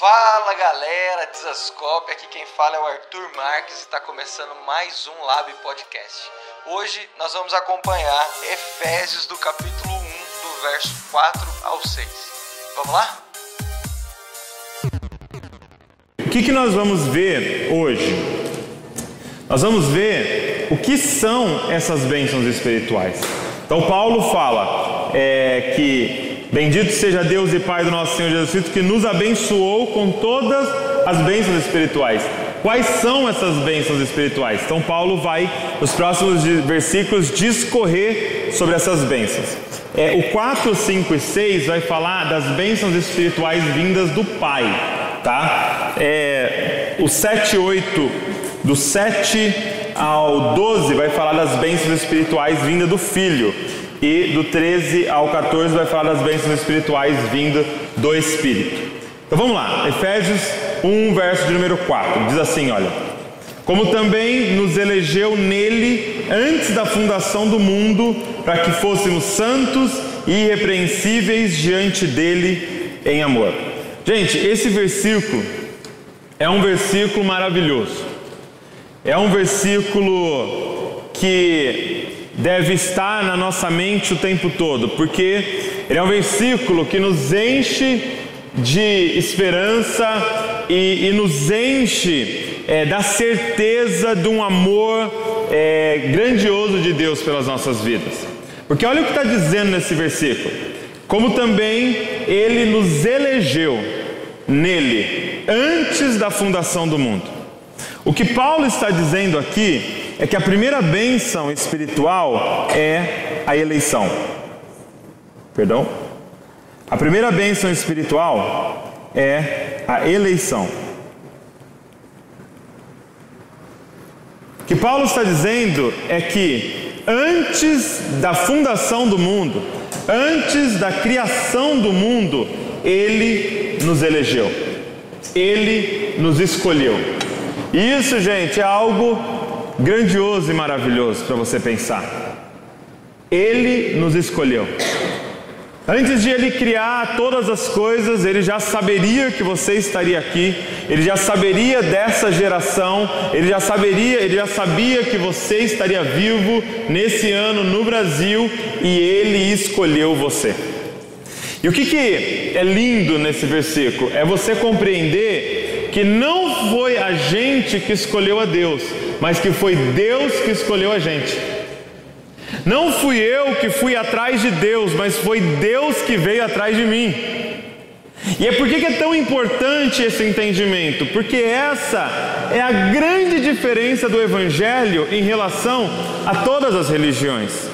Fala galera, Desascope, aqui quem fala é o Arthur Marques e está começando mais um Lab Podcast. Hoje nós vamos acompanhar Efésios do capítulo 1, do verso 4 ao 6. Vamos lá? O que, que nós vamos ver hoje? Nós vamos ver o que são essas bênçãos espirituais. Então, Paulo fala é, que Bendito seja Deus e Pai do nosso Senhor Jesus Cristo, que nos abençoou com todas as bênçãos espirituais. Quais são essas bênçãos espirituais? Então, Paulo vai, nos próximos versículos, discorrer sobre essas bênçãos. É, o 4, 5 e 6 vai falar das bênçãos espirituais vindas do Pai, tá? É, o 7 8, do 7 ao 12, vai falar das bênçãos espirituais vindas do Filho. E do 13 ao 14 vai falar das bênçãos espirituais vindas do Espírito. Então vamos lá, Efésios 1, verso de número 4. Diz assim: olha. Como também nos elegeu nele antes da fundação do mundo, para que fôssemos santos e irrepreensíveis diante dele em amor. Gente, esse versículo é um versículo maravilhoso. É um versículo que deve estar na nossa mente o tempo todo, porque ele é um versículo que nos enche de esperança e, e nos enche é, da certeza de um amor é, grandioso de Deus pelas nossas vidas. Porque olha o que está dizendo nesse versículo: como também ele nos elegeu nele antes da fundação do mundo. O que Paulo está dizendo aqui é que a primeira bênção espiritual é a eleição. Perdão? A primeira bênção espiritual é a eleição. O que Paulo está dizendo é que antes da fundação do mundo, antes da criação do mundo, ele nos elegeu. Ele nos escolheu. Isso, gente, é algo grandioso e maravilhoso para você pensar. Ele nos escolheu. Antes de ele criar todas as coisas, ele já saberia que você estaria aqui, ele já saberia dessa geração, ele já saberia, ele já sabia que você estaria vivo nesse ano no Brasil e ele escolheu você. E o que, que é lindo nesse versículo? É você compreender que não foi a gente que escolheu a Deus, mas que foi Deus que escolheu a gente. Não fui eu que fui atrás de Deus, mas foi Deus que veio atrás de mim. E é por que é tão importante esse entendimento? Porque essa é a grande diferença do Evangelho em relação a todas as religiões.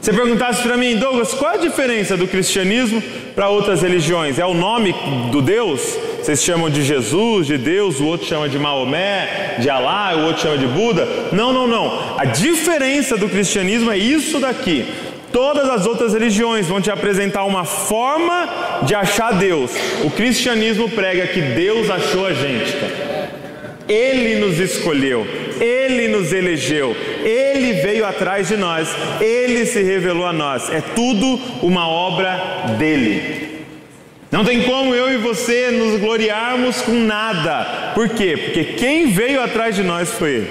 Se perguntasse para mim, Douglas, qual a diferença do cristianismo para outras religiões? É o nome do Deus? Vocês chamam de Jesus, de Deus, o outro chama de Maomé, de Alá, o outro chama de Buda? Não, não, não. A diferença do cristianismo é isso daqui. Todas as outras religiões vão te apresentar uma forma de achar Deus. O cristianismo prega que Deus achou a gente. Ele nos escolheu, Ele nos elegeu, Ele veio atrás de nós, Ele se revelou a nós. É tudo uma obra dele. Não tem como eu e você nos gloriarmos com nada. Por quê? Porque quem veio atrás de nós foi Ele.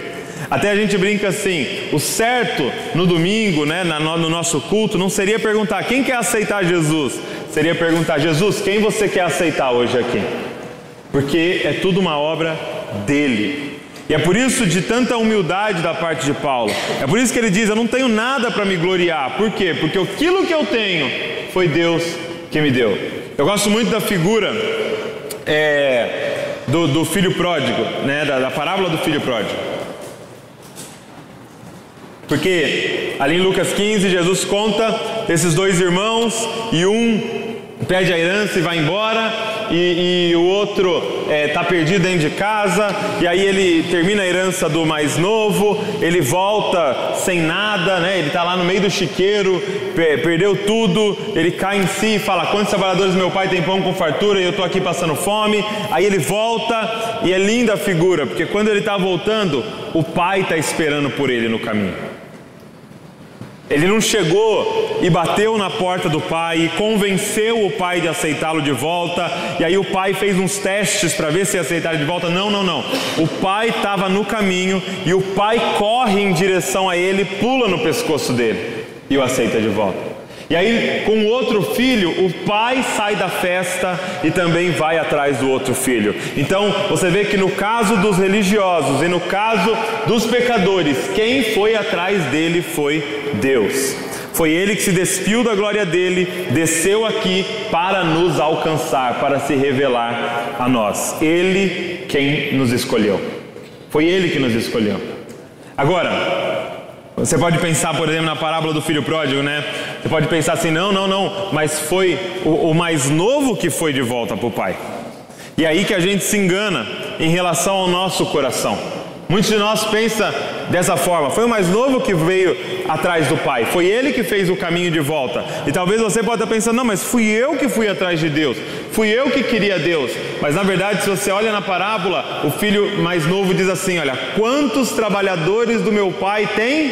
Até a gente brinca assim: o certo no domingo, né, no nosso culto, não seria perguntar quem quer aceitar Jesus, seria perguntar: Jesus, quem você quer aceitar hoje aqui? Porque é tudo uma obra dele. E é por isso de tanta humildade da parte de Paulo. É por isso que ele diz: Eu não tenho nada para me gloriar. Por quê? Porque aquilo que eu tenho foi Deus que me deu. Eu gosto muito da figura é, do, do, filho pródigo, né? Da, da parábola do filho pródigo. Porque ali em Lucas 15, Jesus conta esses dois irmãos e um pede a herança e vai embora, e, e o outro está é, tá perdido dentro de casa, e aí ele termina a herança do mais novo, ele volta sem nada, né? ele está lá no meio do chiqueiro, per perdeu tudo, ele cai em si e fala: Quantos trabalhadores meu pai tem pão com fartura e eu estou aqui passando fome? Aí ele volta, e é linda a figura, porque quando ele está voltando, o pai está esperando por ele no caminho. Ele não chegou e bateu na porta do pai e convenceu o pai de aceitá-lo de volta. E aí o pai fez uns testes para ver se ia aceitar de volta. Não, não, não. O pai estava no caminho e o pai corre em direção a ele, pula no pescoço dele e o aceita de volta. E aí, com o outro filho, o pai sai da festa e também vai atrás do outro filho. Então, você vê que no caso dos religiosos e no caso dos pecadores, quem foi atrás dele foi Deus. Foi ele que se despiu da glória dele, desceu aqui para nos alcançar, para se revelar a nós. Ele quem nos escolheu. Foi ele que nos escolheu. Agora, você pode pensar, por exemplo, na parábola do filho pródigo, né? Você pode pensar assim: não, não, não, mas foi o, o mais novo que foi de volta para o pai. E é aí que a gente se engana em relação ao nosso coração. Muitos de nós pensam dessa forma: foi o mais novo que veio atrás do Pai, foi ele que fez o caminho de volta. E talvez você possa pensando: não, mas fui eu que fui atrás de Deus, fui eu que queria Deus. Mas na verdade, se você olha na parábola, o filho mais novo diz assim: olha, quantos trabalhadores do meu pai têm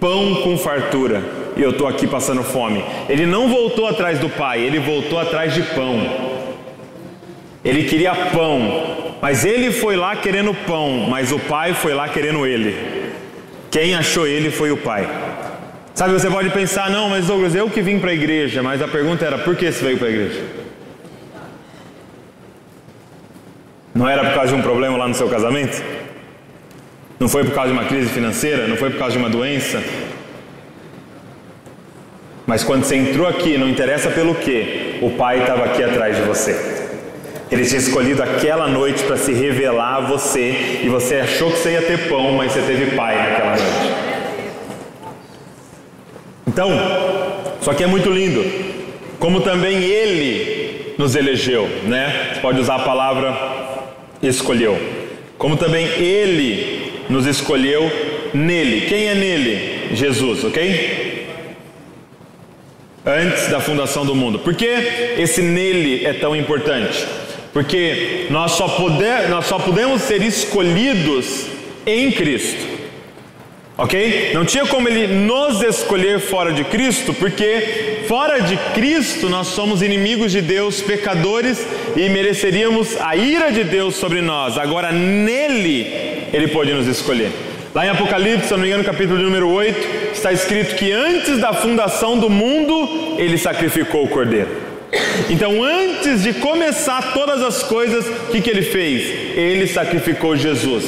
pão com fartura e eu estou aqui passando fome. Ele não voltou atrás do pai, ele voltou atrás de pão. Ele queria pão, mas ele foi lá querendo pão, mas o pai foi lá querendo ele. Quem achou ele foi o pai. Sabe, você pode pensar, não, mas Douglas, eu que vim para a igreja, mas a pergunta era, por que você veio para a igreja? Não era por causa de um problema lá no seu casamento? Não foi por causa de uma crise financeira? Não foi por causa de uma doença? Mas quando você entrou aqui, não interessa pelo que, o Pai estava aqui atrás de você. Ele tinha escolhido aquela noite para se revelar a você e você achou que você ia ter pão, mas você teve pai naquela noite. Então, só que é muito lindo, como também ele nos elegeu, né? Você pode usar a palavra escolheu. Como também ele nos escolheu nele. Quem é nele? Jesus, ok? Antes da fundação do mundo. Por que esse nele é tão importante? Porque nós só, poder, nós só podemos ser escolhidos em Cristo. Ok? Não tinha como ele nos escolher fora de Cristo, porque fora de Cristo nós somos inimigos de Deus, pecadores e mereceríamos a ira de Deus sobre nós. Agora nele ele pode nos escolher. Lá em Apocalipse, se não me engano, capítulo número 8, está escrito que antes da fundação do mundo ele sacrificou o cordeiro. Então, antes de começar todas as coisas, o que, que ele fez? Ele sacrificou Jesus.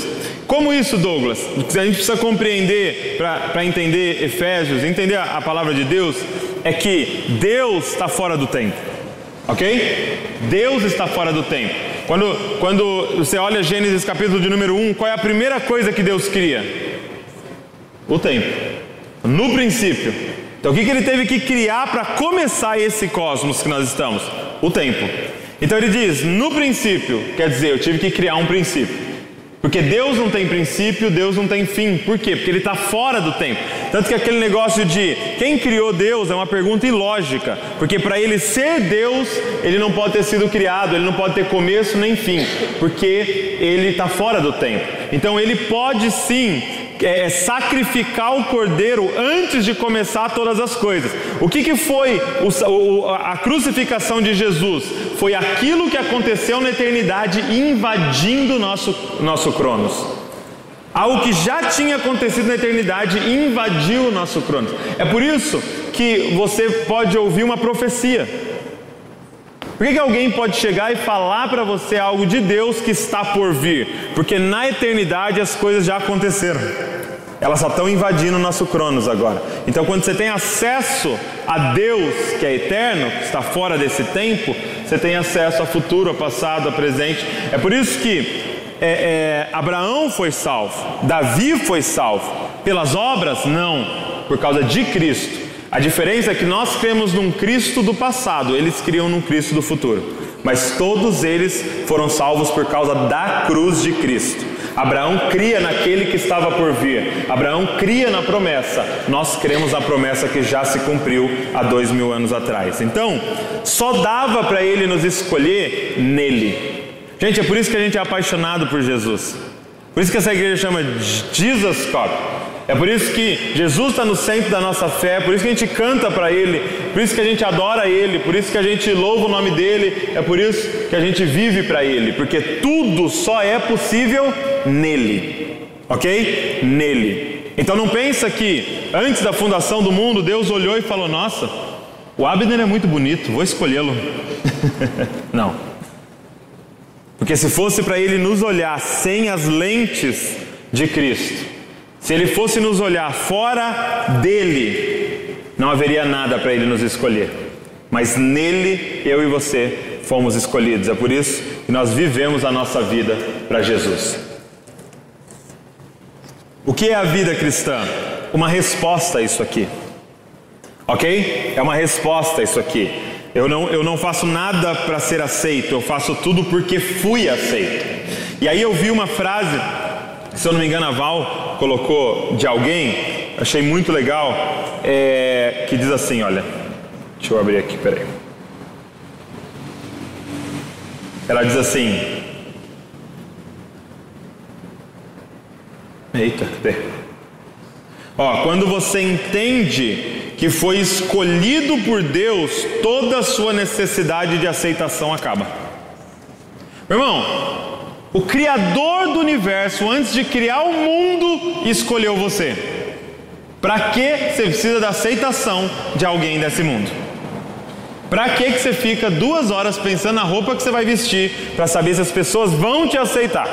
Como isso, Douglas? A gente precisa compreender, para entender Efésios, entender a, a palavra de Deus, é que Deus está fora do tempo, ok? Deus está fora do tempo. Quando, quando você olha Gênesis capítulo de número 1, qual é a primeira coisa que Deus cria? O tempo. No princípio, então o que, que ele teve que criar para começar esse cosmos que nós estamos? O tempo. Então ele diz: no princípio, quer dizer, eu tive que criar um princípio. Porque Deus não tem princípio, Deus não tem fim. Por quê? Porque Ele está fora do tempo. Tanto que aquele negócio de quem criou Deus é uma pergunta ilógica. Porque para Ele ser Deus, Ele não pode ter sido criado, Ele não pode ter começo nem fim. Porque Ele está fora do tempo. Então Ele pode sim é, é, sacrificar o cordeiro antes de começar todas as coisas. O que, que foi o, a crucificação de Jesus? Foi aquilo que aconteceu na eternidade invadindo nosso, nosso Cronos. Algo que já tinha acontecido na eternidade invadiu o nosso Cronos. É por isso que você pode ouvir uma profecia. Por que, que alguém pode chegar e falar para você algo de Deus que está por vir? Porque na eternidade as coisas já aconteceram. Elas só estão invadindo o nosso Cronos agora. Então, quando você tem acesso a Deus, que é eterno, que está fora desse tempo, você tem acesso ao futuro, ao passado, ao presente. É por isso que é, é, Abraão foi salvo, Davi foi salvo. Pelas obras? Não, por causa de Cristo. A diferença é que nós cremos num Cristo do passado, eles criam num Cristo do futuro. Mas todos eles foram salvos por causa da cruz de Cristo. Abraão cria naquele que estava por vir. Abraão cria na promessa. Nós cremos na promessa que já se cumpriu há dois mil anos atrás. Então, só dava para ele nos escolher nele. Gente, é por isso que a gente é apaixonado por Jesus. Por isso que essa igreja chama Jesus Cop. É por isso que Jesus está no centro da nossa fé, por isso que a gente canta para Ele, por isso que a gente adora Ele, por isso que a gente louva o nome dEle, é por isso que a gente vive para Ele, porque tudo só é possível nele, ok? Nele. Então não pensa que antes da fundação do mundo Deus olhou e falou: Nossa, o Abner é muito bonito, vou escolhê-lo. não. Porque se fosse para Ele nos olhar sem as lentes de Cristo, se ele fosse nos olhar fora dele, não haveria nada para ele nos escolher. Mas nele, eu e você fomos escolhidos. É por isso que nós vivemos a nossa vida para Jesus. O que é a vida cristã? Uma resposta a isso aqui. Ok? É uma resposta a isso aqui. Eu não, eu não faço nada para ser aceito, eu faço tudo porque fui aceito. E aí eu vi uma frase, se eu não me engano, a Val colocou de alguém, achei muito legal, é, que diz assim: olha, deixa eu abrir aqui, peraí. Ela diz assim: Eita, cadê? Ó, quando você entende que foi escolhido por Deus, toda a sua necessidade de aceitação acaba. Meu irmão, o Criador do universo, antes de criar o mundo, escolheu você. Para que você precisa da aceitação de alguém desse mundo? Para que, que você fica duas horas pensando na roupa que você vai vestir para saber se as pessoas vão te aceitar?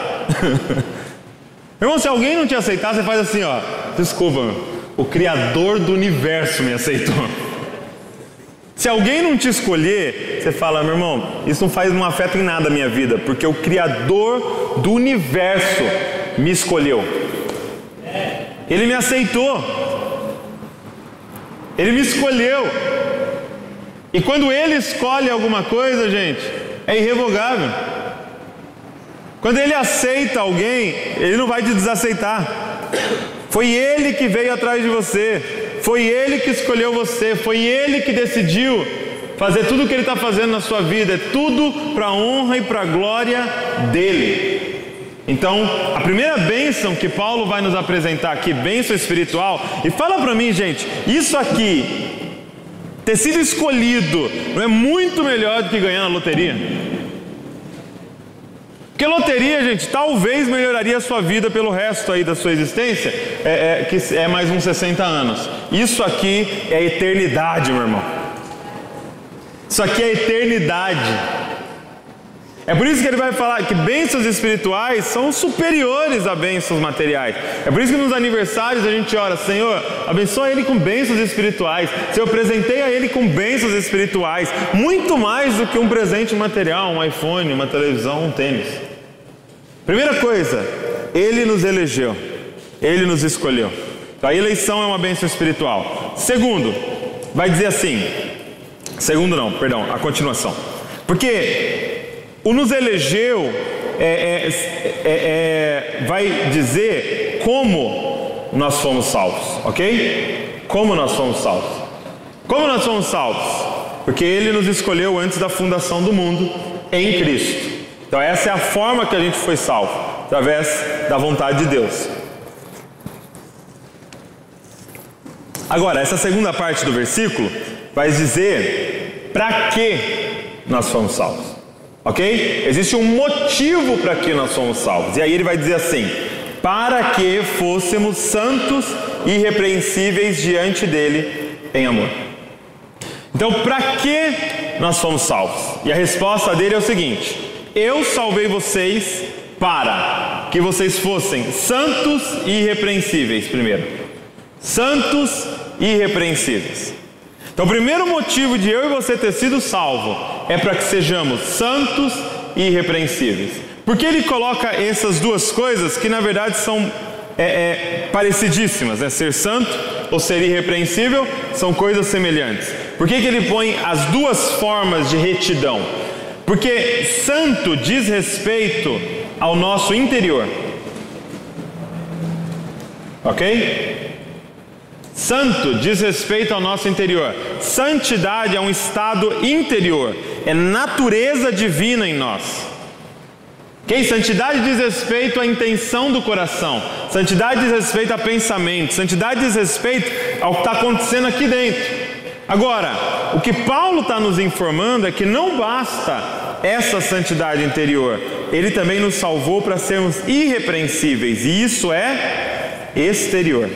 Irmão, se alguém não te aceitar, você faz assim, ó. Desculpa, o Criador do universo me aceitou. Se alguém não te escolher, você fala, meu irmão, isso não faz, não afeta em nada a minha vida, porque o Criador do universo me escolheu. Ele me aceitou. Ele me escolheu. E quando ele escolhe alguma coisa, gente, é irrevogável. Quando ele aceita alguém, ele não vai te desaceitar. Foi ele que veio atrás de você. Foi Ele que escolheu você, foi Ele que decidiu fazer tudo o que Ele está fazendo na sua vida, é tudo para a honra e para a glória dEle. Então, a primeira bênção que Paulo vai nos apresentar aqui, bênção espiritual, e fala para mim, gente, isso aqui, ter sido escolhido, não é muito melhor do que ganhar na loteria? Porque loteria, gente, talvez melhoraria a sua vida pelo resto aí da sua existência, é, é, que é mais uns 60 anos. Isso aqui é eternidade, meu irmão. Isso aqui é eternidade. É por isso que ele vai falar que bênçãos espirituais são superiores a bênçãos materiais. É por isso que nos aniversários a gente ora, Senhor, abençoa ele com bênçãos espirituais. Se eu presentei a ele com bênçãos espirituais, muito mais do que um presente material, um iPhone, uma televisão, um tênis. Primeira coisa, Ele nos elegeu, Ele nos escolheu. Então, a eleição é uma bênção espiritual. Segundo, vai dizer assim: segundo, não, perdão, a continuação. Porque o nos elegeu é, é, é, é vai dizer como nós fomos salvos, ok? Como nós fomos salvos. Como nós fomos salvos? Porque Ele nos escolheu antes da fundação do mundo em Cristo. Então, essa é a forma que a gente foi salvo através da vontade de Deus. Agora, essa segunda parte do versículo vai dizer para que nós fomos salvos. Ok? Existe um motivo para que nós somos salvos. E aí ele vai dizer assim: para que fôssemos santos e irrepreensíveis diante dele em amor. Então, para que nós fomos salvos? E a resposta dele é o seguinte: eu salvei vocês para que vocês fossem santos e irrepreensíveis, primeiro. Santos e irrepreensíveis. Então, o primeiro motivo de eu e você ter sido salvo é para que sejamos santos e irrepreensíveis. Porque ele coloca essas duas coisas que na verdade são é, é, parecidíssimas, né? Ser santo ou ser irrepreensível são coisas semelhantes. Por que, que ele põe as duas formas de retidão? Porque santo diz respeito ao nosso interior. Ok? Santo diz respeito ao nosso interior. Santidade é um estado interior, é natureza divina em nós. Ok? Santidade diz respeito à intenção do coração, santidade diz respeito a pensamento, santidade diz respeito ao que está acontecendo aqui dentro. Agora, o que Paulo está nos informando é que não basta essa santidade interior, ele também nos salvou para sermos irrepreensíveis, e isso é exterior.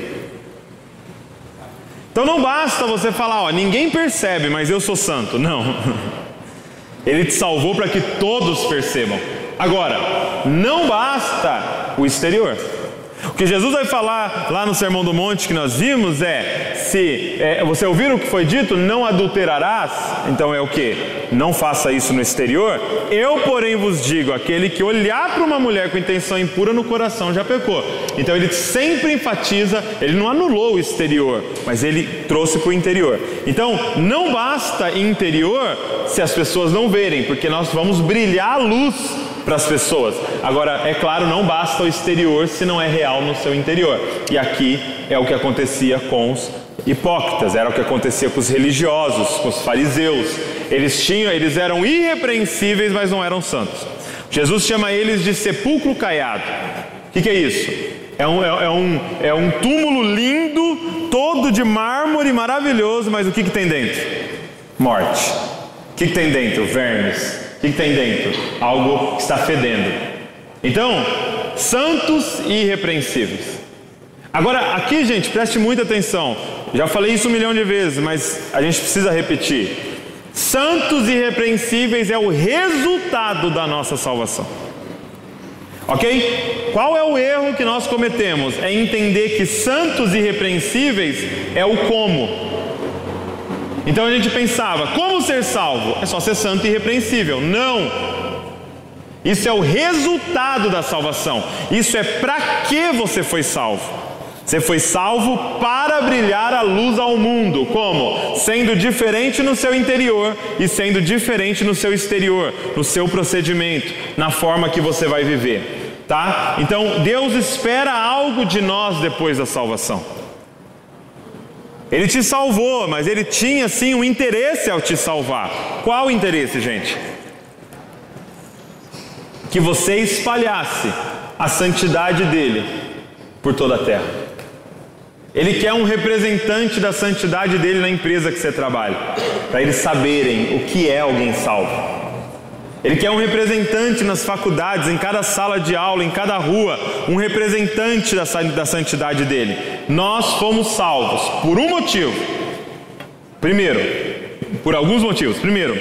Então não basta você falar, ó, ninguém percebe, mas eu sou santo. Não. Ele te salvou para que todos percebam. Agora, não basta o exterior. O que Jesus vai falar lá no Sermão do Monte que nós vimos é: se é, você ouvir o que foi dito, não adulterarás, então é o que? Não faça isso no exterior. Eu, porém, vos digo: aquele que olhar para uma mulher com intenção impura no coração já pecou. Então ele sempre enfatiza, ele não anulou o exterior, mas ele trouxe para o interior. Então não basta interior se as pessoas não verem, porque nós vamos brilhar a luz para as pessoas. Agora, é claro, não basta o exterior se não é real no seu interior. E aqui é o que acontecia com os hipócritas, era o que acontecia com os religiosos, com os fariseus. Eles tinham, eles eram irrepreensíveis, mas não eram santos. Jesus chama eles de sepulcro caiado. O que, que, é isso? É um, é, é, um, é um túmulo lindo, todo de mármore maravilhoso, mas o que, que tem dentro? Morte. O que, que tem dentro? Vermes que tem dentro? Algo que está fedendo. Então, santos e irrepreensíveis. Agora, aqui, gente, preste muita atenção. Já falei isso um milhão de vezes, mas a gente precisa repetir. Santos e irrepreensíveis é o resultado da nossa salvação. Ok? Qual é o erro que nós cometemos? É entender que santos e irrepreensíveis é o como. Então a gente pensava, como ser salvo? É só ser santo e irrepreensível. Não! Isso é o resultado da salvação. Isso é para que você foi salvo. Você foi salvo para brilhar a luz ao mundo. Como? Sendo diferente no seu interior e sendo diferente no seu exterior, no seu procedimento, na forma que você vai viver. Tá? Então Deus espera algo de nós depois da salvação. Ele te salvou, mas ele tinha sim um interesse ao te salvar. Qual interesse, gente? Que você espalhasse a santidade dele por toda a terra. Ele quer um representante da santidade dele na empresa que você trabalha, para eles saberem o que é alguém salvo. Ele quer um representante nas faculdades, em cada sala de aula, em cada rua, um representante da, da santidade dele. Nós fomos salvos por um motivo. Primeiro, por alguns motivos. Primeiro,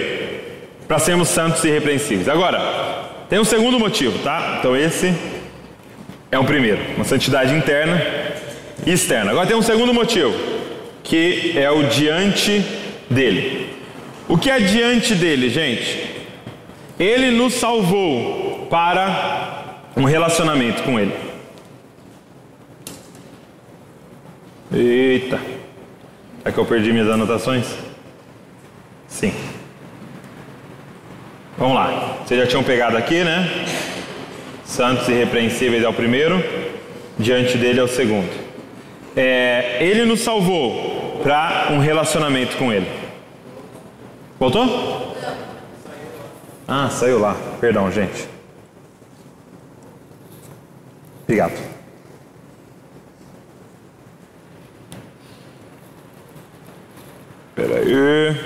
para sermos santos e irrepreensíveis. Agora, tem um segundo motivo, tá? Então esse é o primeiro, uma santidade interna e externa. Agora tem um segundo motivo, que é o diante dele. O que é diante dele, gente? Ele nos salvou para um relacionamento com Ele. Eita, é que eu perdi minhas anotações? Sim. Vamos lá, vocês já tinham pegado aqui, né? Santos e repreensíveis é o primeiro, diante dele é o segundo. É, ele nos salvou para um relacionamento com Ele. Voltou? Ah, saiu lá. Perdão, gente. Obrigado. Espera aí.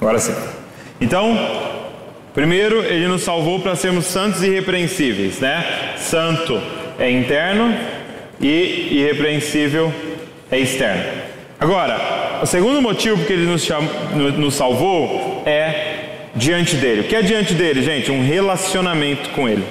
Agora sim. Então, primeiro, ele nos salvou para sermos santos e irrepreensíveis, né? Santo é interno e irrepreensível é externo. Agora, o segundo motivo porque ele nos, nos salvou é diante dele. O que é diante dele, gente? Um relacionamento com ele.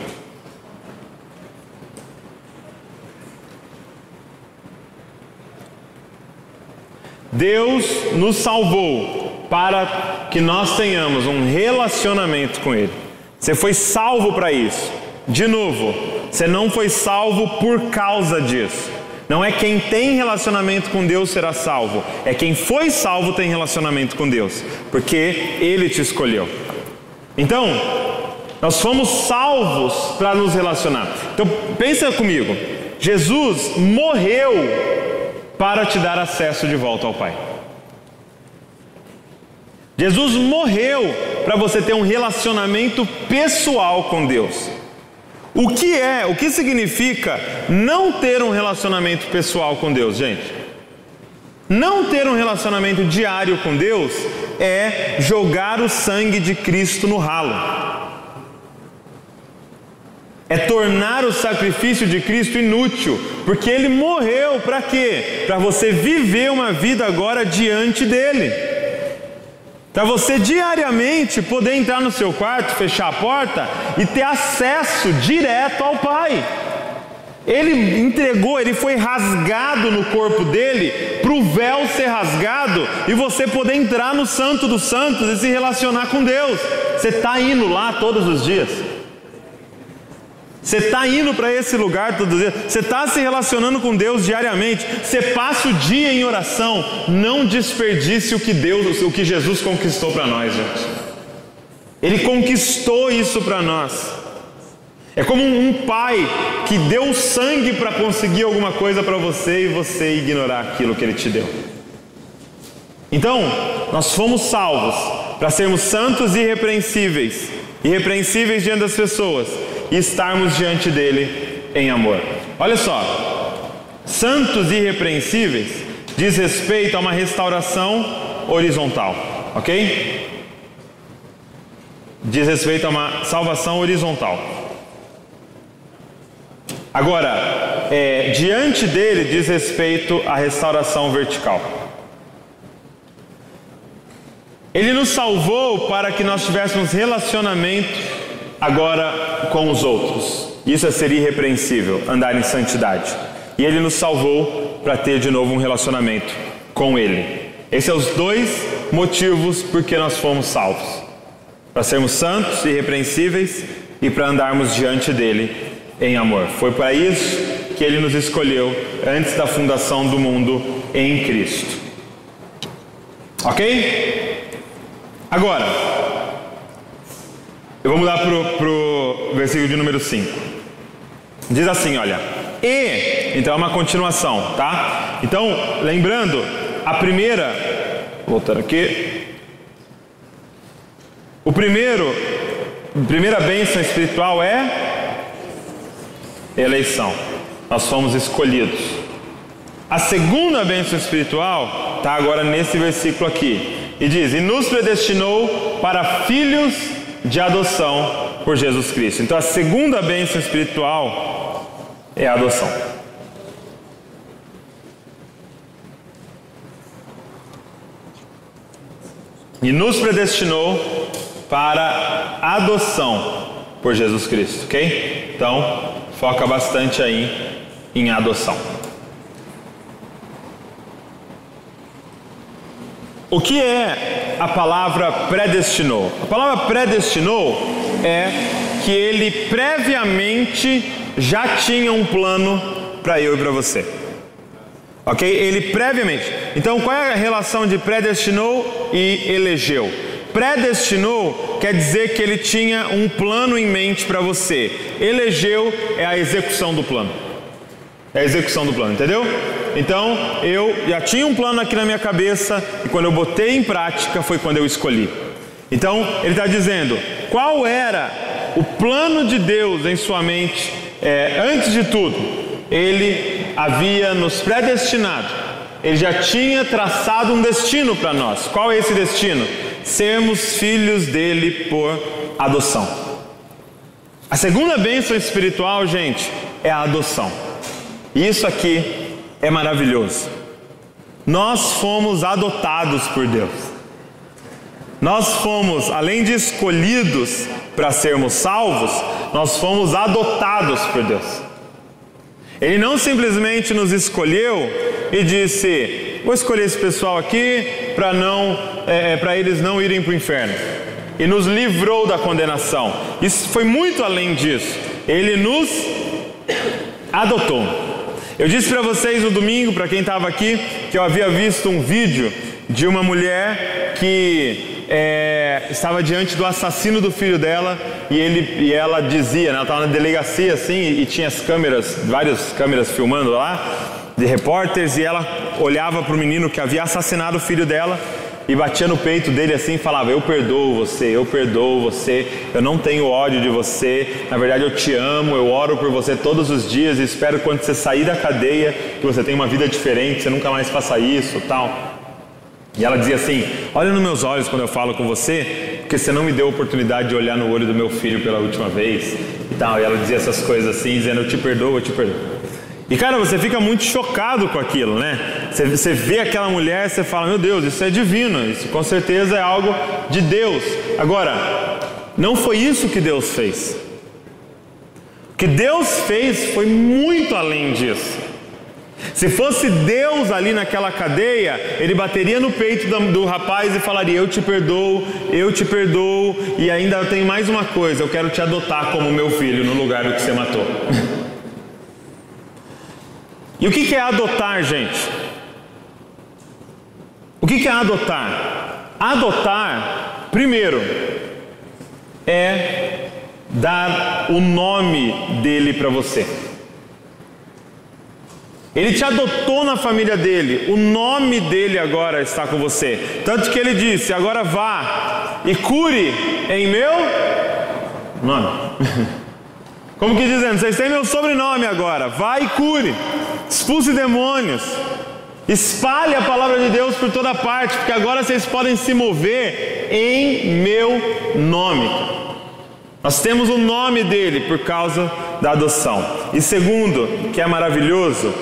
Deus nos salvou para que nós tenhamos um relacionamento com Ele. Você foi salvo para isso. De novo, você não foi salvo por causa disso. Não é quem tem relacionamento com Deus será salvo, é quem foi salvo tem relacionamento com Deus, porque Ele te escolheu. Então, nós fomos salvos para nos relacionar. Então, pensa comigo: Jesus morreu para te dar acesso de volta ao Pai. Jesus morreu para você ter um relacionamento pessoal com Deus. O que é, o que significa não ter um relacionamento pessoal com Deus, gente? Não ter um relacionamento diário com Deus é jogar o sangue de Cristo no ralo. É tornar o sacrifício de Cristo inútil, porque ele morreu para quê? Para você viver uma vida agora diante dele. Para você diariamente poder entrar no seu quarto, fechar a porta e ter acesso direto ao Pai. Ele entregou, ele foi rasgado no corpo dele para o véu ser rasgado e você poder entrar no Santo dos Santos e se relacionar com Deus. Você está indo lá todos os dias. Você está indo para esse lugar todos os dias, você está se relacionando com Deus diariamente, você passa o dia em oração, não desperdice o que Deus, o que Jesus conquistou para nós, gente. Ele conquistou isso para nós. É como um pai que deu sangue para conseguir alguma coisa para você e você ignorar aquilo que ele te deu. Então, nós fomos salvos para sermos santos e irrepreensíveis, irrepreensíveis diante das pessoas e estarmos diante dele em amor. Olha só, santos irrepreensíveis diz respeito a uma restauração horizontal, ok? Diz respeito a uma salvação horizontal. Agora, é, diante dele diz respeito à restauração vertical. Ele nos salvou para que nós tivéssemos relacionamento agora com os outros. Isso é ser irrepreensível, andar em santidade. E Ele nos salvou para ter de novo um relacionamento com Ele. Esses são os dois motivos por que nós fomos salvos: para sermos santos e irrepreensíveis e para andarmos diante dele em amor. Foi para isso que Ele nos escolheu antes da fundação do mundo em Cristo. Ok? Agora, eu vou mudar para o versículo de número 5. Diz assim: olha, e, então é uma continuação, tá? Então, lembrando, a primeira, voltando aqui, o primeiro, a primeira bênção espiritual é eleição, nós somos escolhidos. A segunda bênção espiritual está agora nesse versículo aqui, e diz: E nos predestinou para filhos de adoção por Jesus Cristo. Então a segunda bênção espiritual é a adoção. E nos predestinou para adoção por Jesus Cristo, ok? Então, foca bastante aí em adoção. O que é a palavra predestinou? A palavra predestinou é que ele previamente já tinha um plano para eu e para você. Ok? Ele previamente. Então qual é a relação de predestinou e elegeu? Predestinou quer dizer que ele tinha um plano em mente para você. Elegeu é a execução do plano. É a execução do plano, entendeu? Então eu já tinha um plano aqui na minha cabeça e quando eu botei em prática foi quando eu escolhi. Então ele está dizendo qual era o plano de Deus em sua mente é, antes de tudo. Ele havia nos predestinado. Ele já tinha traçado um destino para nós. Qual é esse destino? Sermos filhos dele por adoção. A segunda bênção espiritual, gente, é a adoção. Isso aqui é maravilhoso. Nós fomos adotados por Deus. Nós fomos, além de escolhidos para sermos salvos, nós fomos adotados por Deus. Ele não simplesmente nos escolheu e disse: vou escolher esse pessoal aqui para não, é, é para eles não irem para o inferno. E nos livrou da condenação. Isso foi muito além disso. Ele nos adotou. Eu disse para vocês no domingo, para quem estava aqui, que eu havia visto um vídeo de uma mulher que é, estava diante do assassino do filho dela e, ele, e ela dizia, né, ela estava na delegacia assim e, e tinha as câmeras, várias câmeras filmando lá, de repórteres, e ela olhava para o menino que havia assassinado o filho dela e batia no peito dele assim e falava: Eu perdoo você, eu perdoo você, eu não tenho ódio de você, na verdade eu te amo, eu oro por você todos os dias e espero quando você sair da cadeia que você tenha uma vida diferente, você nunca mais faça isso tal. E ela dizia assim: Olha nos meus olhos quando eu falo com você, porque você não me deu a oportunidade de olhar no olho do meu filho pela última vez e tal. E ela dizia essas coisas assim, dizendo: Eu te perdoo, eu te perdoo. E cara, você fica muito chocado com aquilo, né? Você, você vê aquela mulher, você fala: Meu Deus, isso é divino, isso com certeza é algo de Deus. Agora, não foi isso que Deus fez. O que Deus fez foi muito além disso. Se fosse Deus ali naquela cadeia, ele bateria no peito do, rapaz e falaria: Eu te perdoo, eu te perdoo, e ainda tem mais uma coisa: eu quero te adotar como meu filho no lugar do que você matou. e o que é adotar, gente? O que é adotar? Adotar, primeiro, é dar o nome dele para você. Ele te adotou na família dele, o nome dele agora está com você. Tanto que ele disse: agora vá e cure em meu nome. Como que dizendo, vocês têm meu sobrenome agora, vá e cure, expulse demônios, espalhe a palavra de Deus por toda parte, porque agora vocês podem se mover em meu nome. Nós temos o nome dele por causa da adoção. E segundo, que é maravilhoso,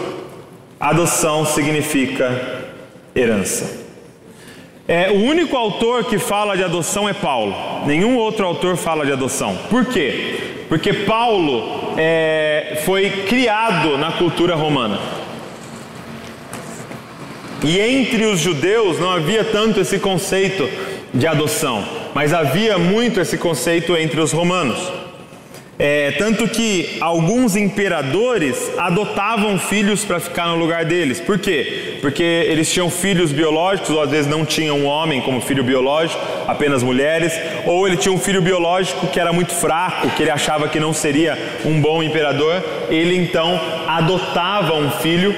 Adoção significa herança. É, o único autor que fala de adoção é Paulo. Nenhum outro autor fala de adoção. Por quê? Porque Paulo é, foi criado na cultura romana. E entre os judeus não havia tanto esse conceito de adoção, mas havia muito esse conceito entre os romanos. É, tanto que alguns imperadores adotavam filhos para ficar no lugar deles. Por quê? Porque eles tinham filhos biológicos, ou às vezes não tinham um homem como filho biológico, apenas mulheres, ou ele tinha um filho biológico que era muito fraco, que ele achava que não seria um bom imperador. Ele então adotava um filho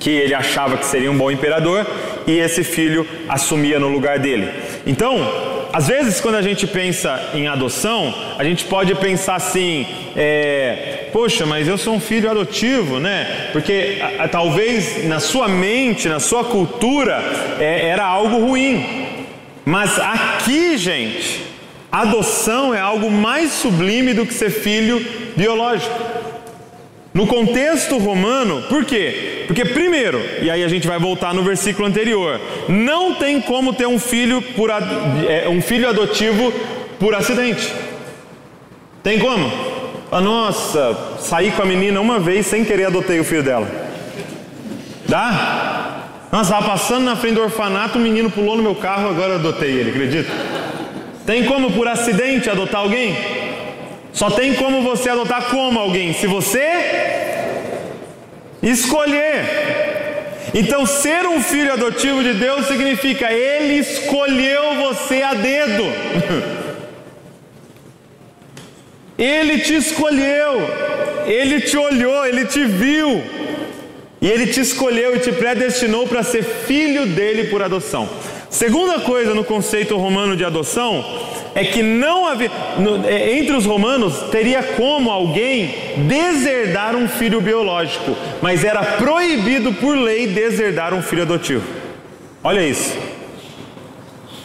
que ele achava que seria um bom imperador e esse filho assumia no lugar dele. Então, às vezes, quando a gente pensa em adoção, a gente pode pensar assim: é, poxa, mas eu sou um filho adotivo, né? Porque a, a, talvez na sua mente, na sua cultura, é, era algo ruim. Mas aqui, gente, adoção é algo mais sublime do que ser filho biológico. No contexto romano, por quê? Porque, primeiro, e aí a gente vai voltar no versículo anterior, não tem como ter um filho, por, é, um filho adotivo por acidente. Tem como? Ah, nossa, saí com a menina uma vez sem querer adotei o filho dela. Dá? Nossa, estava passando na frente do orfanato, o menino pulou no meu carro, agora adotei ele, acredita? Tem como por acidente adotar alguém? Só tem como você adotar como alguém? Se você escolher. Então, ser um filho adotivo de Deus significa Ele escolheu você a dedo. Ele te escolheu, Ele te olhou, Ele te viu, e Ele te escolheu e te predestinou para ser filho dele por adoção. Segunda coisa no conceito romano de adoção é que não havia, no, é, entre os romanos teria como alguém deserdar um filho biológico, mas era proibido por lei deserdar um filho adotivo. Olha isso.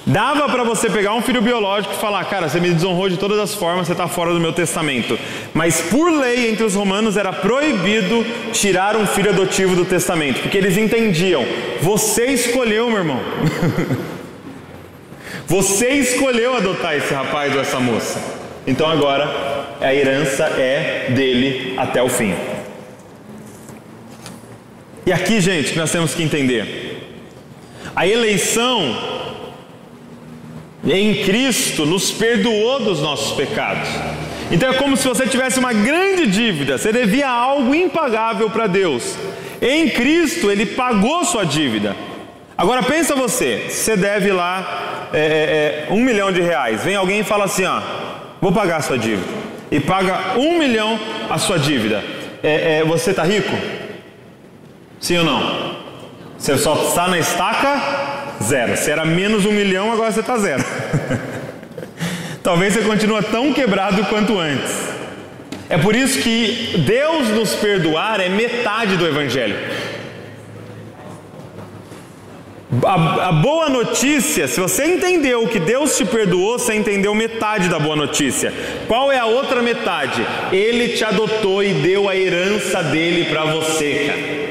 Dava para você pegar um filho biológico e falar, cara, você me desonrou de todas as formas, você está fora do meu testamento. Mas por lei entre os romanos era proibido tirar um filho adotivo do testamento, porque eles entendiam, você escolheu, meu irmão. Você escolheu adotar esse rapaz ou essa moça. Então agora a herança é dele até o fim. E aqui, gente, nós temos que entender. A eleição em Cristo nos perdoou dos nossos pecados. Então é como se você tivesse uma grande dívida, você devia algo impagável para Deus. Em Cristo ele pagou sua dívida. Agora pensa você, você deve lá é, é, é, um milhão de reais. Vem alguém e fala assim, ó, vou pagar a sua dívida. E paga um milhão a sua dívida. É, é você está rico? Sim ou não? Você só está na estaca zero. Se era menos um milhão, agora você está zero. Talvez você continue tão quebrado quanto antes. É por isso que Deus nos perdoar é metade do Evangelho. A, a, boa notícia, se você entendeu que Deus te perdoou, você entendeu metade da boa notícia. Qual é a outra metade? Ele te adotou e deu a herança dele para você, cara.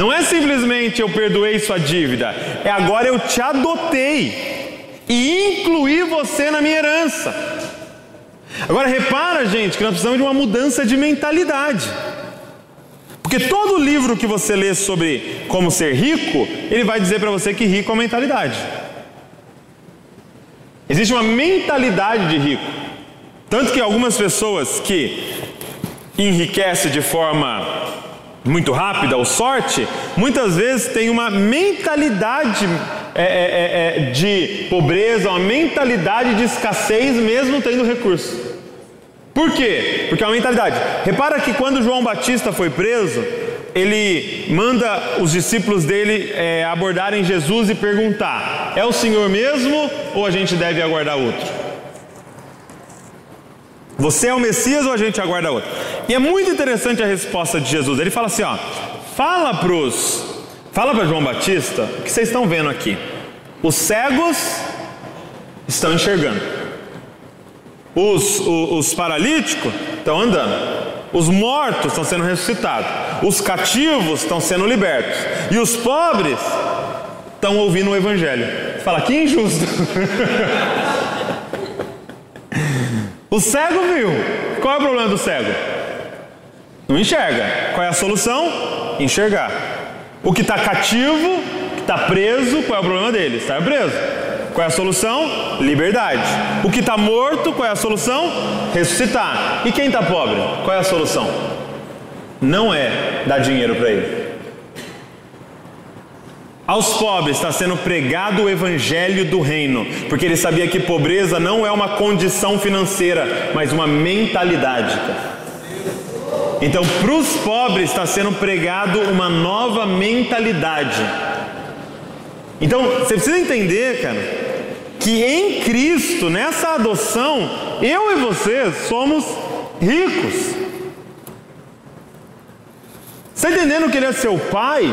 Não é simplesmente eu perdoei sua dívida, é agora eu te adotei e incluí você na minha herança. Agora repara, gente, que nós precisamos de uma mudança de mentalidade. Porque todo livro que você lê sobre como ser rico, ele vai dizer para você que rico é uma mentalidade. Existe uma mentalidade de rico. Tanto que algumas pessoas que enriquecem de forma muito rápida ou sorte, muitas vezes têm uma mentalidade é, é, é, é de pobreza, uma mentalidade de escassez, mesmo tendo recurso. Por quê? Porque é uma mentalidade. Repara que quando João Batista foi preso, ele manda os discípulos dele é, abordarem Jesus e perguntar: é o Senhor mesmo ou a gente deve aguardar outro? Você é o Messias ou a gente aguarda outro? E é muito interessante a resposta de Jesus. Ele fala assim: ó, fala para os, fala para João Batista o que vocês estão vendo aqui. Os cegos estão enxergando. Os, os, os paralíticos estão andando. Os mortos estão sendo ressuscitados. Os cativos estão sendo libertos. E os pobres estão ouvindo o Evangelho. Fala, que injusto. o cego viu. Qual é o problema do cego? Não enxerga. Qual é a solução? Enxergar. O que está cativo, que está preso, qual é o problema dele? Está preso. Qual é a solução? Liberdade. O que está morto, qual é a solução? Ressuscitar. E quem está pobre? Qual é a solução? Não é dar dinheiro para ele. Aos pobres está sendo pregado o evangelho do reino, porque ele sabia que pobreza não é uma condição financeira, mas uma mentalidade. Então, para os pobres está sendo pregado uma nova mentalidade. Então, você precisa entender, cara, que em Cristo, nessa adoção, eu e você somos ricos. Está entendendo que Ele é seu Pai?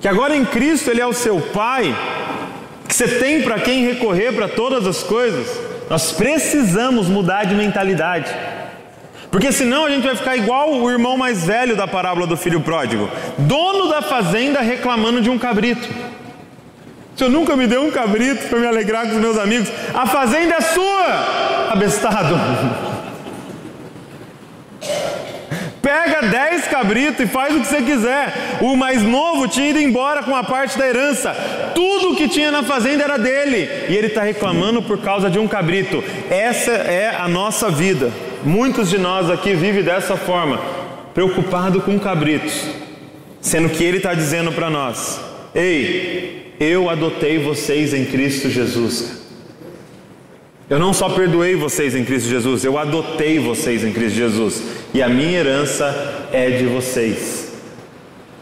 Que agora em Cristo Ele é o seu Pai? Que você tem para quem recorrer para todas as coisas? Nós precisamos mudar de mentalidade. Porque senão a gente vai ficar igual o irmão mais velho da parábola do filho pródigo, dono da fazenda reclamando de um cabrito. O senhor nunca me deu um cabrito para me alegrar com os meus amigos. A fazenda é sua, abestado. Pega dez cabritos e faz o que você quiser. O mais novo tinha ido embora com a parte da herança. Tudo que tinha na fazenda era dele. E ele está reclamando por causa de um cabrito. Essa é a nossa vida. Muitos de nós aqui vivem dessa forma, preocupado com cabritos, sendo que ele está dizendo para nós: Ei, eu adotei vocês em Cristo Jesus. Eu não só perdoei vocês em Cristo Jesus, eu adotei vocês em Cristo Jesus. E a minha herança é de vocês,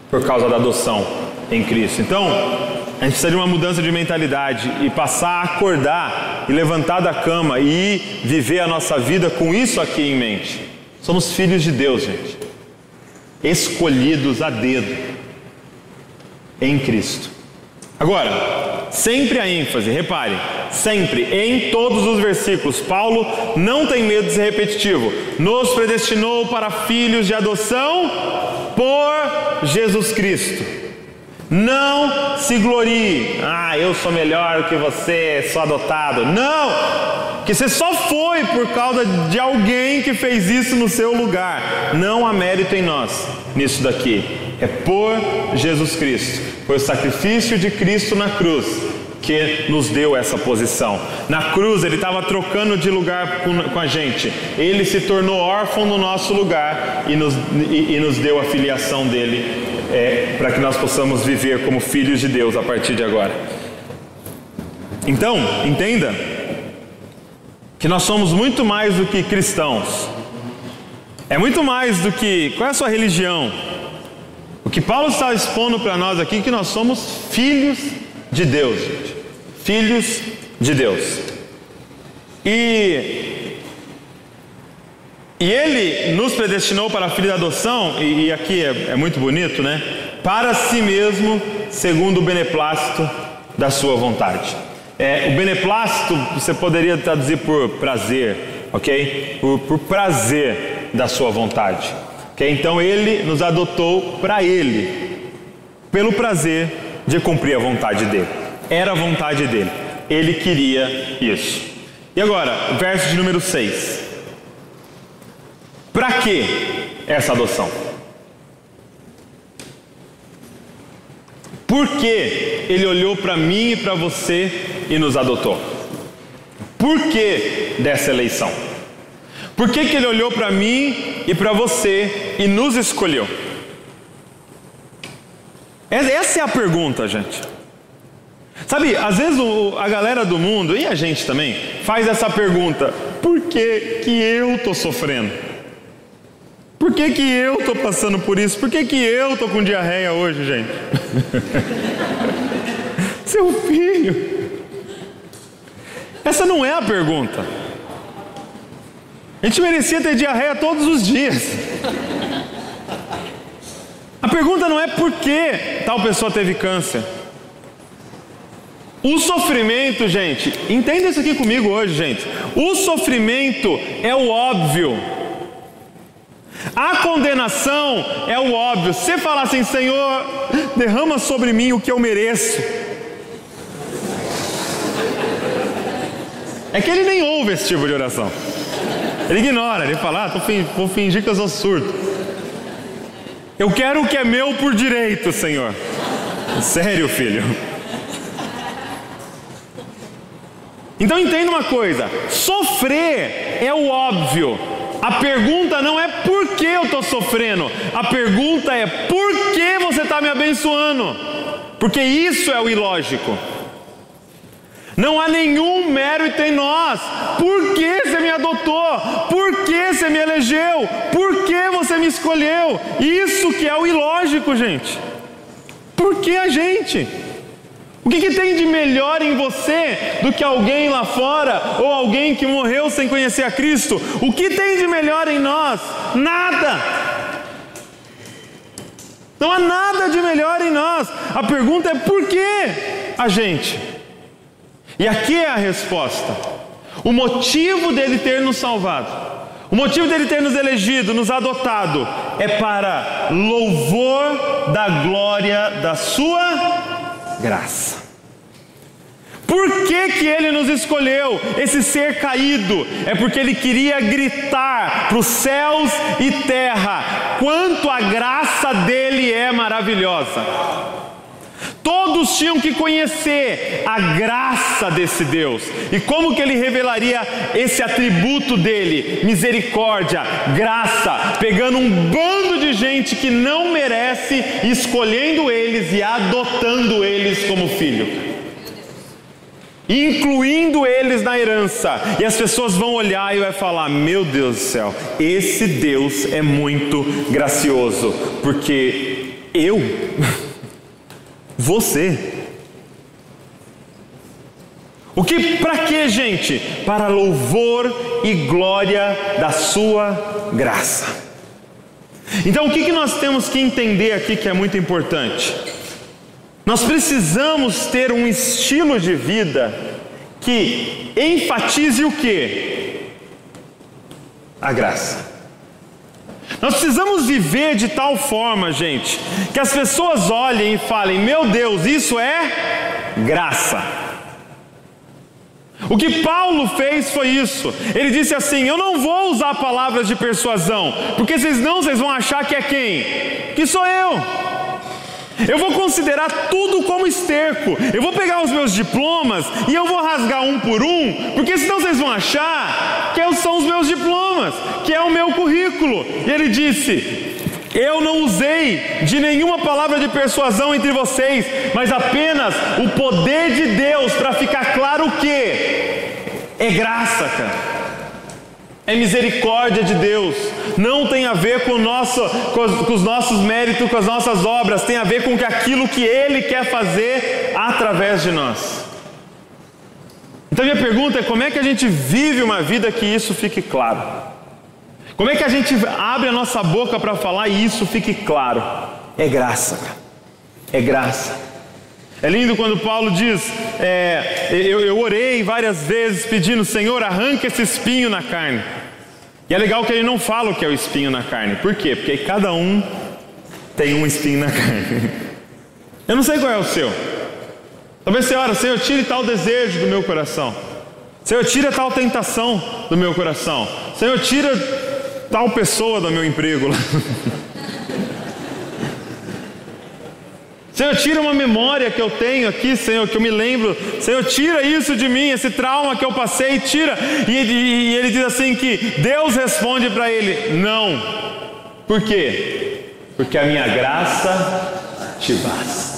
por causa da adoção em Cristo. Então, a gente precisa de uma mudança de mentalidade e passar a acordar e levantar da cama e viver a nossa vida com isso aqui em mente. Somos filhos de Deus, gente, escolhidos a dedo em Cristo. Agora, sempre a ênfase, repare, sempre, em todos os versículos, Paulo não tem medo de ser repetitivo. Nos predestinou para filhos de adoção por Jesus Cristo. Não se glorie, ah, eu sou melhor que você, sou adotado. Não! Que você só foi por causa de alguém que fez isso no seu lugar. Não há mérito em nós nisso daqui. É por Jesus Cristo. Foi o sacrifício de Cristo na cruz que nos deu essa posição. Na cruz ele estava trocando de lugar com a gente. Ele se tornou órfão no nosso lugar e nos, e, e nos deu a filiação dele é, para que nós possamos viver como filhos de Deus a partir de agora. Então, entenda que nós somos muito mais do que cristãos. É muito mais do que qual é a sua religião? O que Paulo está expondo para nós aqui é que nós somos filhos de Deus, gente. Filhos de Deus. E, e ele nos predestinou para a filha da adoção, e, e aqui é, é muito bonito, né? Para si mesmo, segundo o beneplácito da sua vontade. É, o beneplácito você poderia traduzir por prazer, ok? Por, por prazer da sua vontade. Okay? Então ele nos adotou para ele, pelo prazer de cumprir a vontade dele. Era a vontade dele. Ele queria isso. E agora, verso de número 6. Para que essa adoção? Por que ele olhou para mim e para você e nos adotou? Por que dessa eleição? Por que, que ele olhou para mim e para você e nos escolheu? Essa é a pergunta, gente. Sabe, às vezes a galera do mundo, e a gente também, faz essa pergunta: por que, que eu estou sofrendo? Por que, que eu estou passando por isso? Por que, que eu estou com diarreia hoje, gente? Seu filho. Essa não é a pergunta. A gente merecia ter diarreia todos os dias. A pergunta não é por que tal pessoa teve câncer. O sofrimento, gente, entenda isso aqui comigo hoje, gente. O sofrimento é o óbvio. A condenação é o óbvio. Você falar assim, Senhor, derrama sobre mim o que eu mereço. É que ele nem ouve esse tipo de oração. Ele ignora, ele fala, ah, vou fingir que eu sou surdo. Eu quero o que é meu por direito, Senhor. Sério, filho. Então entenda uma coisa: sofrer é o óbvio. A pergunta não é por que eu estou sofrendo, a pergunta é por que você está me abençoando, porque isso é o ilógico. Não há nenhum mérito em nós. Por que você me adotou? Por que você me elegeu? Por que você me escolheu? Isso que é o ilógico, gente. Por que a gente? O que, que, tem de melhor em você do que alguém lá fora ou alguém que morreu sem conhecer a Cristo? O que tem de melhor em nós? Nada. Não há nada de melhor em nós. A pergunta é por que a gente? E aqui é a resposta. O motivo dele ter nos salvado, o motivo dele ter nos elegido, nos adotado, é para louvor da glória da sua graça. Por que, que ele nos escolheu, esse ser caído? É porque ele queria gritar para os céus e terra quanto a graça dele é maravilhosa. Todos tinham que conhecer a graça desse Deus. E como que ele revelaria esse atributo dele, misericórdia, graça, pegando um bando de gente que não merece, escolhendo eles e adotando eles como filho. Incluindo eles na herança. E as pessoas vão olhar e vai falar: "Meu Deus do céu, esse Deus é muito gracioso, porque eu você. O que para que, gente? Para louvor e glória da sua graça. Então, o que, que nós temos que entender aqui que é muito importante? Nós precisamos ter um estilo de vida que enfatize o que? A graça. Nós precisamos viver de tal forma, gente, que as pessoas olhem e falem: Meu Deus, isso é graça. O que Paulo fez foi isso. Ele disse assim: Eu não vou usar palavras de persuasão, porque vocês não, vocês vão achar que é quem? Que sou eu. Eu vou considerar tudo como esterco. Eu vou pegar os meus diplomas e eu vou rasgar um por um, porque senão vocês vão achar que são os meus diplomas, que é o meu currículo. E ele disse: eu não usei de nenhuma palavra de persuasão entre vocês, mas apenas o poder de Deus para ficar claro o que é graça, cara. é misericórdia de Deus, não tem a ver com, nosso, com, os nossos méritos, com as nossas obras, tem a ver com aquilo que Ele quer fazer através de nós. Então, minha pergunta é: como é que a gente vive uma vida que isso fique claro? Como é que a gente abre a nossa boca para falar e isso fique claro? É graça, cara. É graça. É lindo quando Paulo diz: é, eu, eu orei várias vezes pedindo, Senhor, arranca esse espinho na carne. E é legal que ele não fala o que é o espinho na carne. Por quê? Porque cada um tem um espinho na carne. Eu não sei qual é o seu. Talvez você ora, Senhor, tire tal desejo do meu coração. Senhor, tira tal tentação do meu coração. Senhor, tira tal pessoa do meu emprego. Senhor, tira uma memória que eu tenho aqui, Senhor, que eu me lembro. Senhor, tira isso de mim, esse trauma que eu passei, tira. E, e, e ele diz assim que Deus responde para ele: não. Por quê? Porque a minha graça te basta.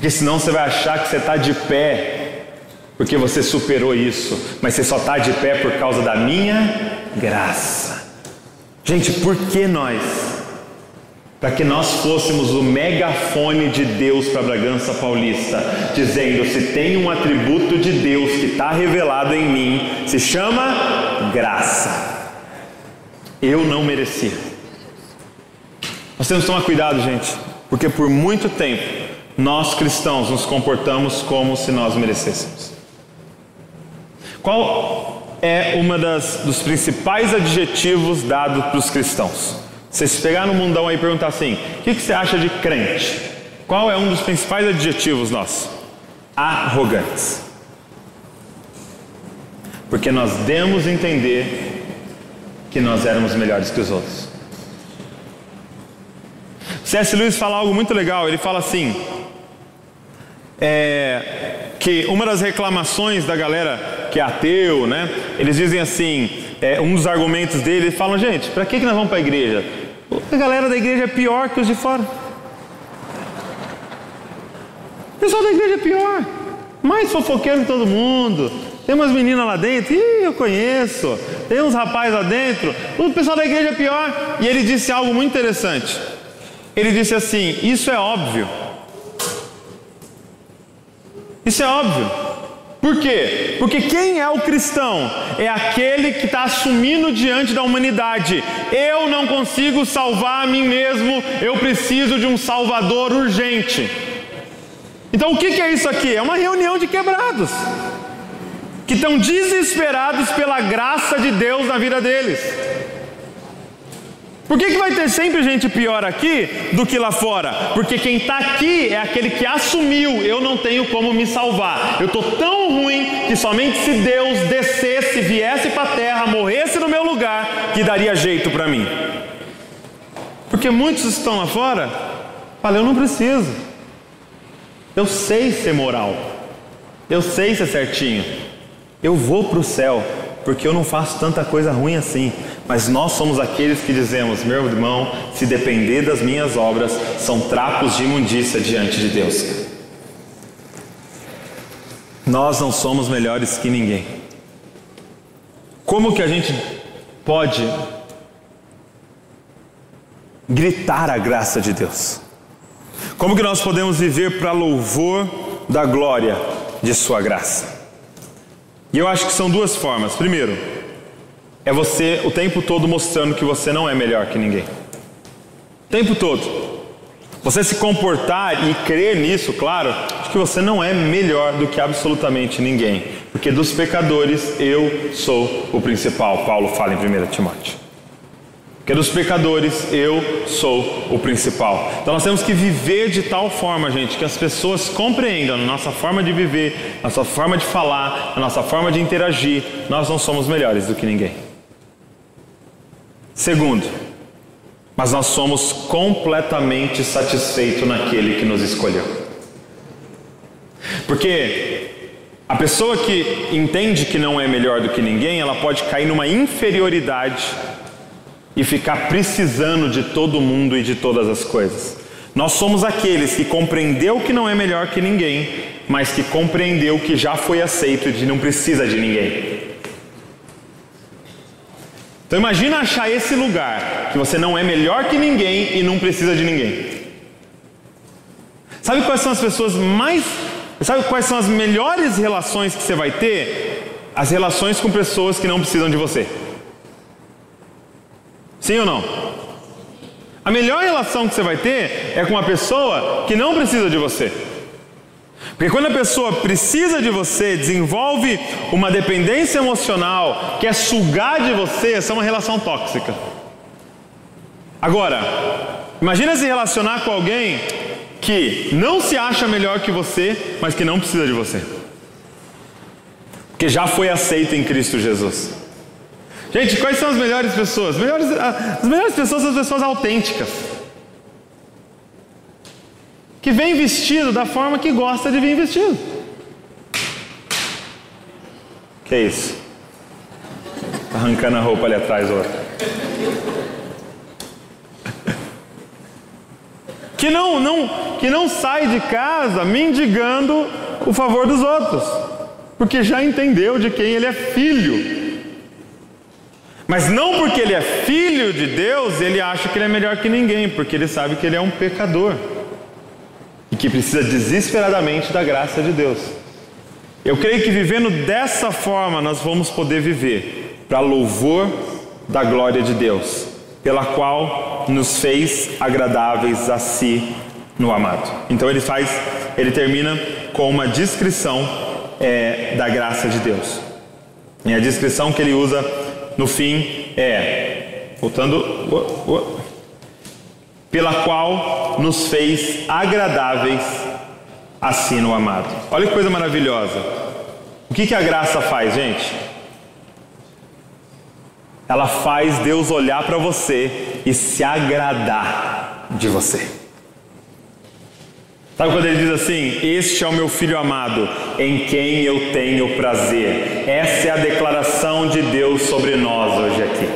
Porque senão você vai achar que você está de pé, porque você superou isso, mas você só está de pé por causa da minha graça. Gente, por que nós? para que nós fôssemos o megafone de Deus para Bragança Paulista, dizendo: se tem um atributo de Deus que está revelado em mim, se chama graça. Eu não merecia. Nós temos que tomar cuidado, gente, porque por muito tempo nós cristãos nos comportamos como se nós merecêssemos. Qual é uma das dos principais adjetivos dados para os cristãos? Você se pegar no mundão aí e perguntar assim: o que, que você acha de crente? Qual é um dos principais adjetivos nossos? Arrogantes. Porque nós demos entender que nós éramos melhores que os outros. C.S. Lewis fala algo muito legal. Ele fala assim: é, que uma das reclamações da galera que é ateu, né? Eles dizem assim: é, um dos argumentos dele, falam, gente, para que, que nós vamos para a igreja? A galera da igreja é pior que os de fora. O pessoal da igreja é pior. Mais fofoqueiro que todo mundo. Tem umas meninas lá dentro, ih, eu conheço. Tem uns rapazes lá dentro. O pessoal da igreja é pior. E ele disse algo muito interessante. Ele disse assim: Isso é óbvio. Isso é óbvio. Por quê? Porque quem é o cristão? É aquele que está assumindo diante da humanidade: eu não consigo salvar a mim mesmo, eu preciso de um salvador urgente. Então o que é isso aqui? É uma reunião de quebrados, que estão desesperados pela graça de Deus na vida deles. Por que, que vai ter sempre gente pior aqui do que lá fora? Porque quem está aqui é aquele que assumiu: eu não tenho como me salvar. Eu estou tão ruim que somente se Deus descesse, viesse para a terra, morresse no meu lugar, que daria jeito para mim. Porque muitos estão lá fora, falam: eu não preciso. Eu sei ser moral. Eu sei ser certinho. Eu vou para o céu porque eu não faço tanta coisa ruim assim. Mas nós somos aqueles que dizemos, meu irmão, se depender das minhas obras, são trapos de imundícia diante de Deus. Nós não somos melhores que ninguém. Como que a gente pode gritar a graça de Deus? Como que nós podemos viver para louvor da glória de Sua graça? E eu acho que são duas formas. Primeiro, é você o tempo todo mostrando que você não é melhor que ninguém. O tempo todo. Você se comportar e crer nisso, claro, de que você não é melhor do que absolutamente ninguém. Porque dos pecadores eu sou o principal, Paulo fala em 1 Timóteo. Porque dos pecadores eu sou o principal. Então nós temos que viver de tal forma, gente, que as pessoas compreendam a nossa forma de viver, a nossa forma de falar, a nossa forma de interagir. Nós não somos melhores do que ninguém. Segundo, mas nós somos completamente satisfeitos naquele que nos escolheu. Porque a pessoa que entende que não é melhor do que ninguém, ela pode cair numa inferioridade e ficar precisando de todo mundo e de todas as coisas. Nós somos aqueles que compreendeu que não é melhor que ninguém, mas que compreendeu que já foi aceito e não precisa de ninguém. Então imagina achar esse lugar que você não é melhor que ninguém e não precisa de ninguém. Sabe quais são as pessoas mais. Sabe quais são as melhores relações que você vai ter? As relações com pessoas que não precisam de você. Sim ou não? A melhor relação que você vai ter é com uma pessoa que não precisa de você. Porque quando a pessoa precisa de você, desenvolve uma dependência emocional, quer sugar de você, essa é uma relação tóxica. Agora, imagina se relacionar com alguém que não se acha melhor que você, mas que não precisa de você. Que já foi aceito em Cristo Jesus. Gente, quais são as melhores pessoas? Melhores, as melhores pessoas são as pessoas autênticas. Que vem vestido da forma que gosta de vir vestido. Que é isso? Tá arrancando a roupa ali atrás, outra. Que não, não, que não sai de casa mendigando o favor dos outros, porque já entendeu de quem ele é filho. Mas não porque ele é filho de Deus, ele acha que ele é melhor que ninguém, porque ele sabe que ele é um pecador e que precisa desesperadamente da graça de Deus. Eu creio que vivendo dessa forma nós vamos poder viver para louvor da glória de Deus, pela qual nos fez agradáveis a si no amado. Então ele faz, ele termina com uma descrição é, da graça de Deus. E a descrição que ele usa no fim é, voltando, pela qual nos fez agradáveis assim no amado. Olha que coisa maravilhosa. O que, que a graça faz, gente? Ela faz Deus olhar para você e se agradar de você. Sabe quando ele diz assim: Este é o meu filho amado, em quem eu tenho prazer. Essa é a declaração de Deus sobre nós hoje aqui.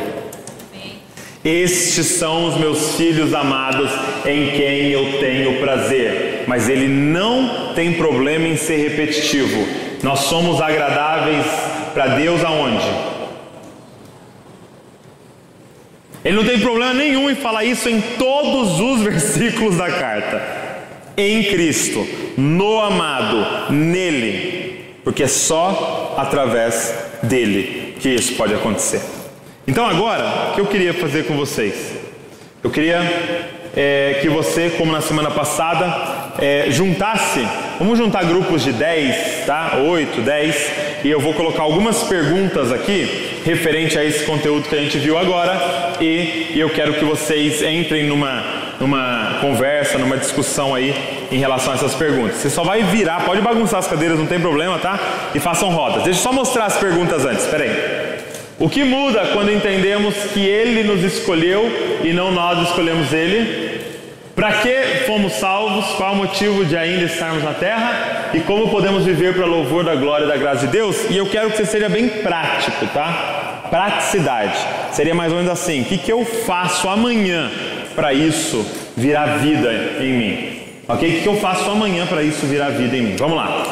Estes são os meus filhos amados, em quem eu tenho prazer. Mas ele não tem problema em ser repetitivo. Nós somos agradáveis para Deus aonde? Ele não tem problema nenhum em falar isso em todos os versículos da carta em Cristo, no amado, nele, porque é só através dele que isso pode acontecer. Então, agora, o que eu queria fazer com vocês? Eu queria é, que você, como na semana passada, é, juntasse, vamos juntar grupos de 10, tá? 8, 10, e eu vou colocar algumas perguntas aqui referente a esse conteúdo que a gente viu agora, e, eu quero que vocês entrem numa numa conversa, numa discussão aí em relação a essas perguntas. Você só vai virar, pode bagunçar as cadeiras, não tem problema, tá? E façam rodas. Deixa eu só mostrar as perguntas antes, espera aí. O que muda quando entendemos que Ele nos escolheu e não nós escolhemos Ele? Para que fomos salvos? Qual o motivo de ainda estarmos na terra? E como podemos viver para louvor da glória e da graça de Deus? E eu quero que você seja bem prático, tá? Praticidade. Seria mais ou menos assim: o que, que eu faço amanhã para isso virar vida em mim? Ok? O que eu faço amanhã para isso virar vida em mim? Vamos lá.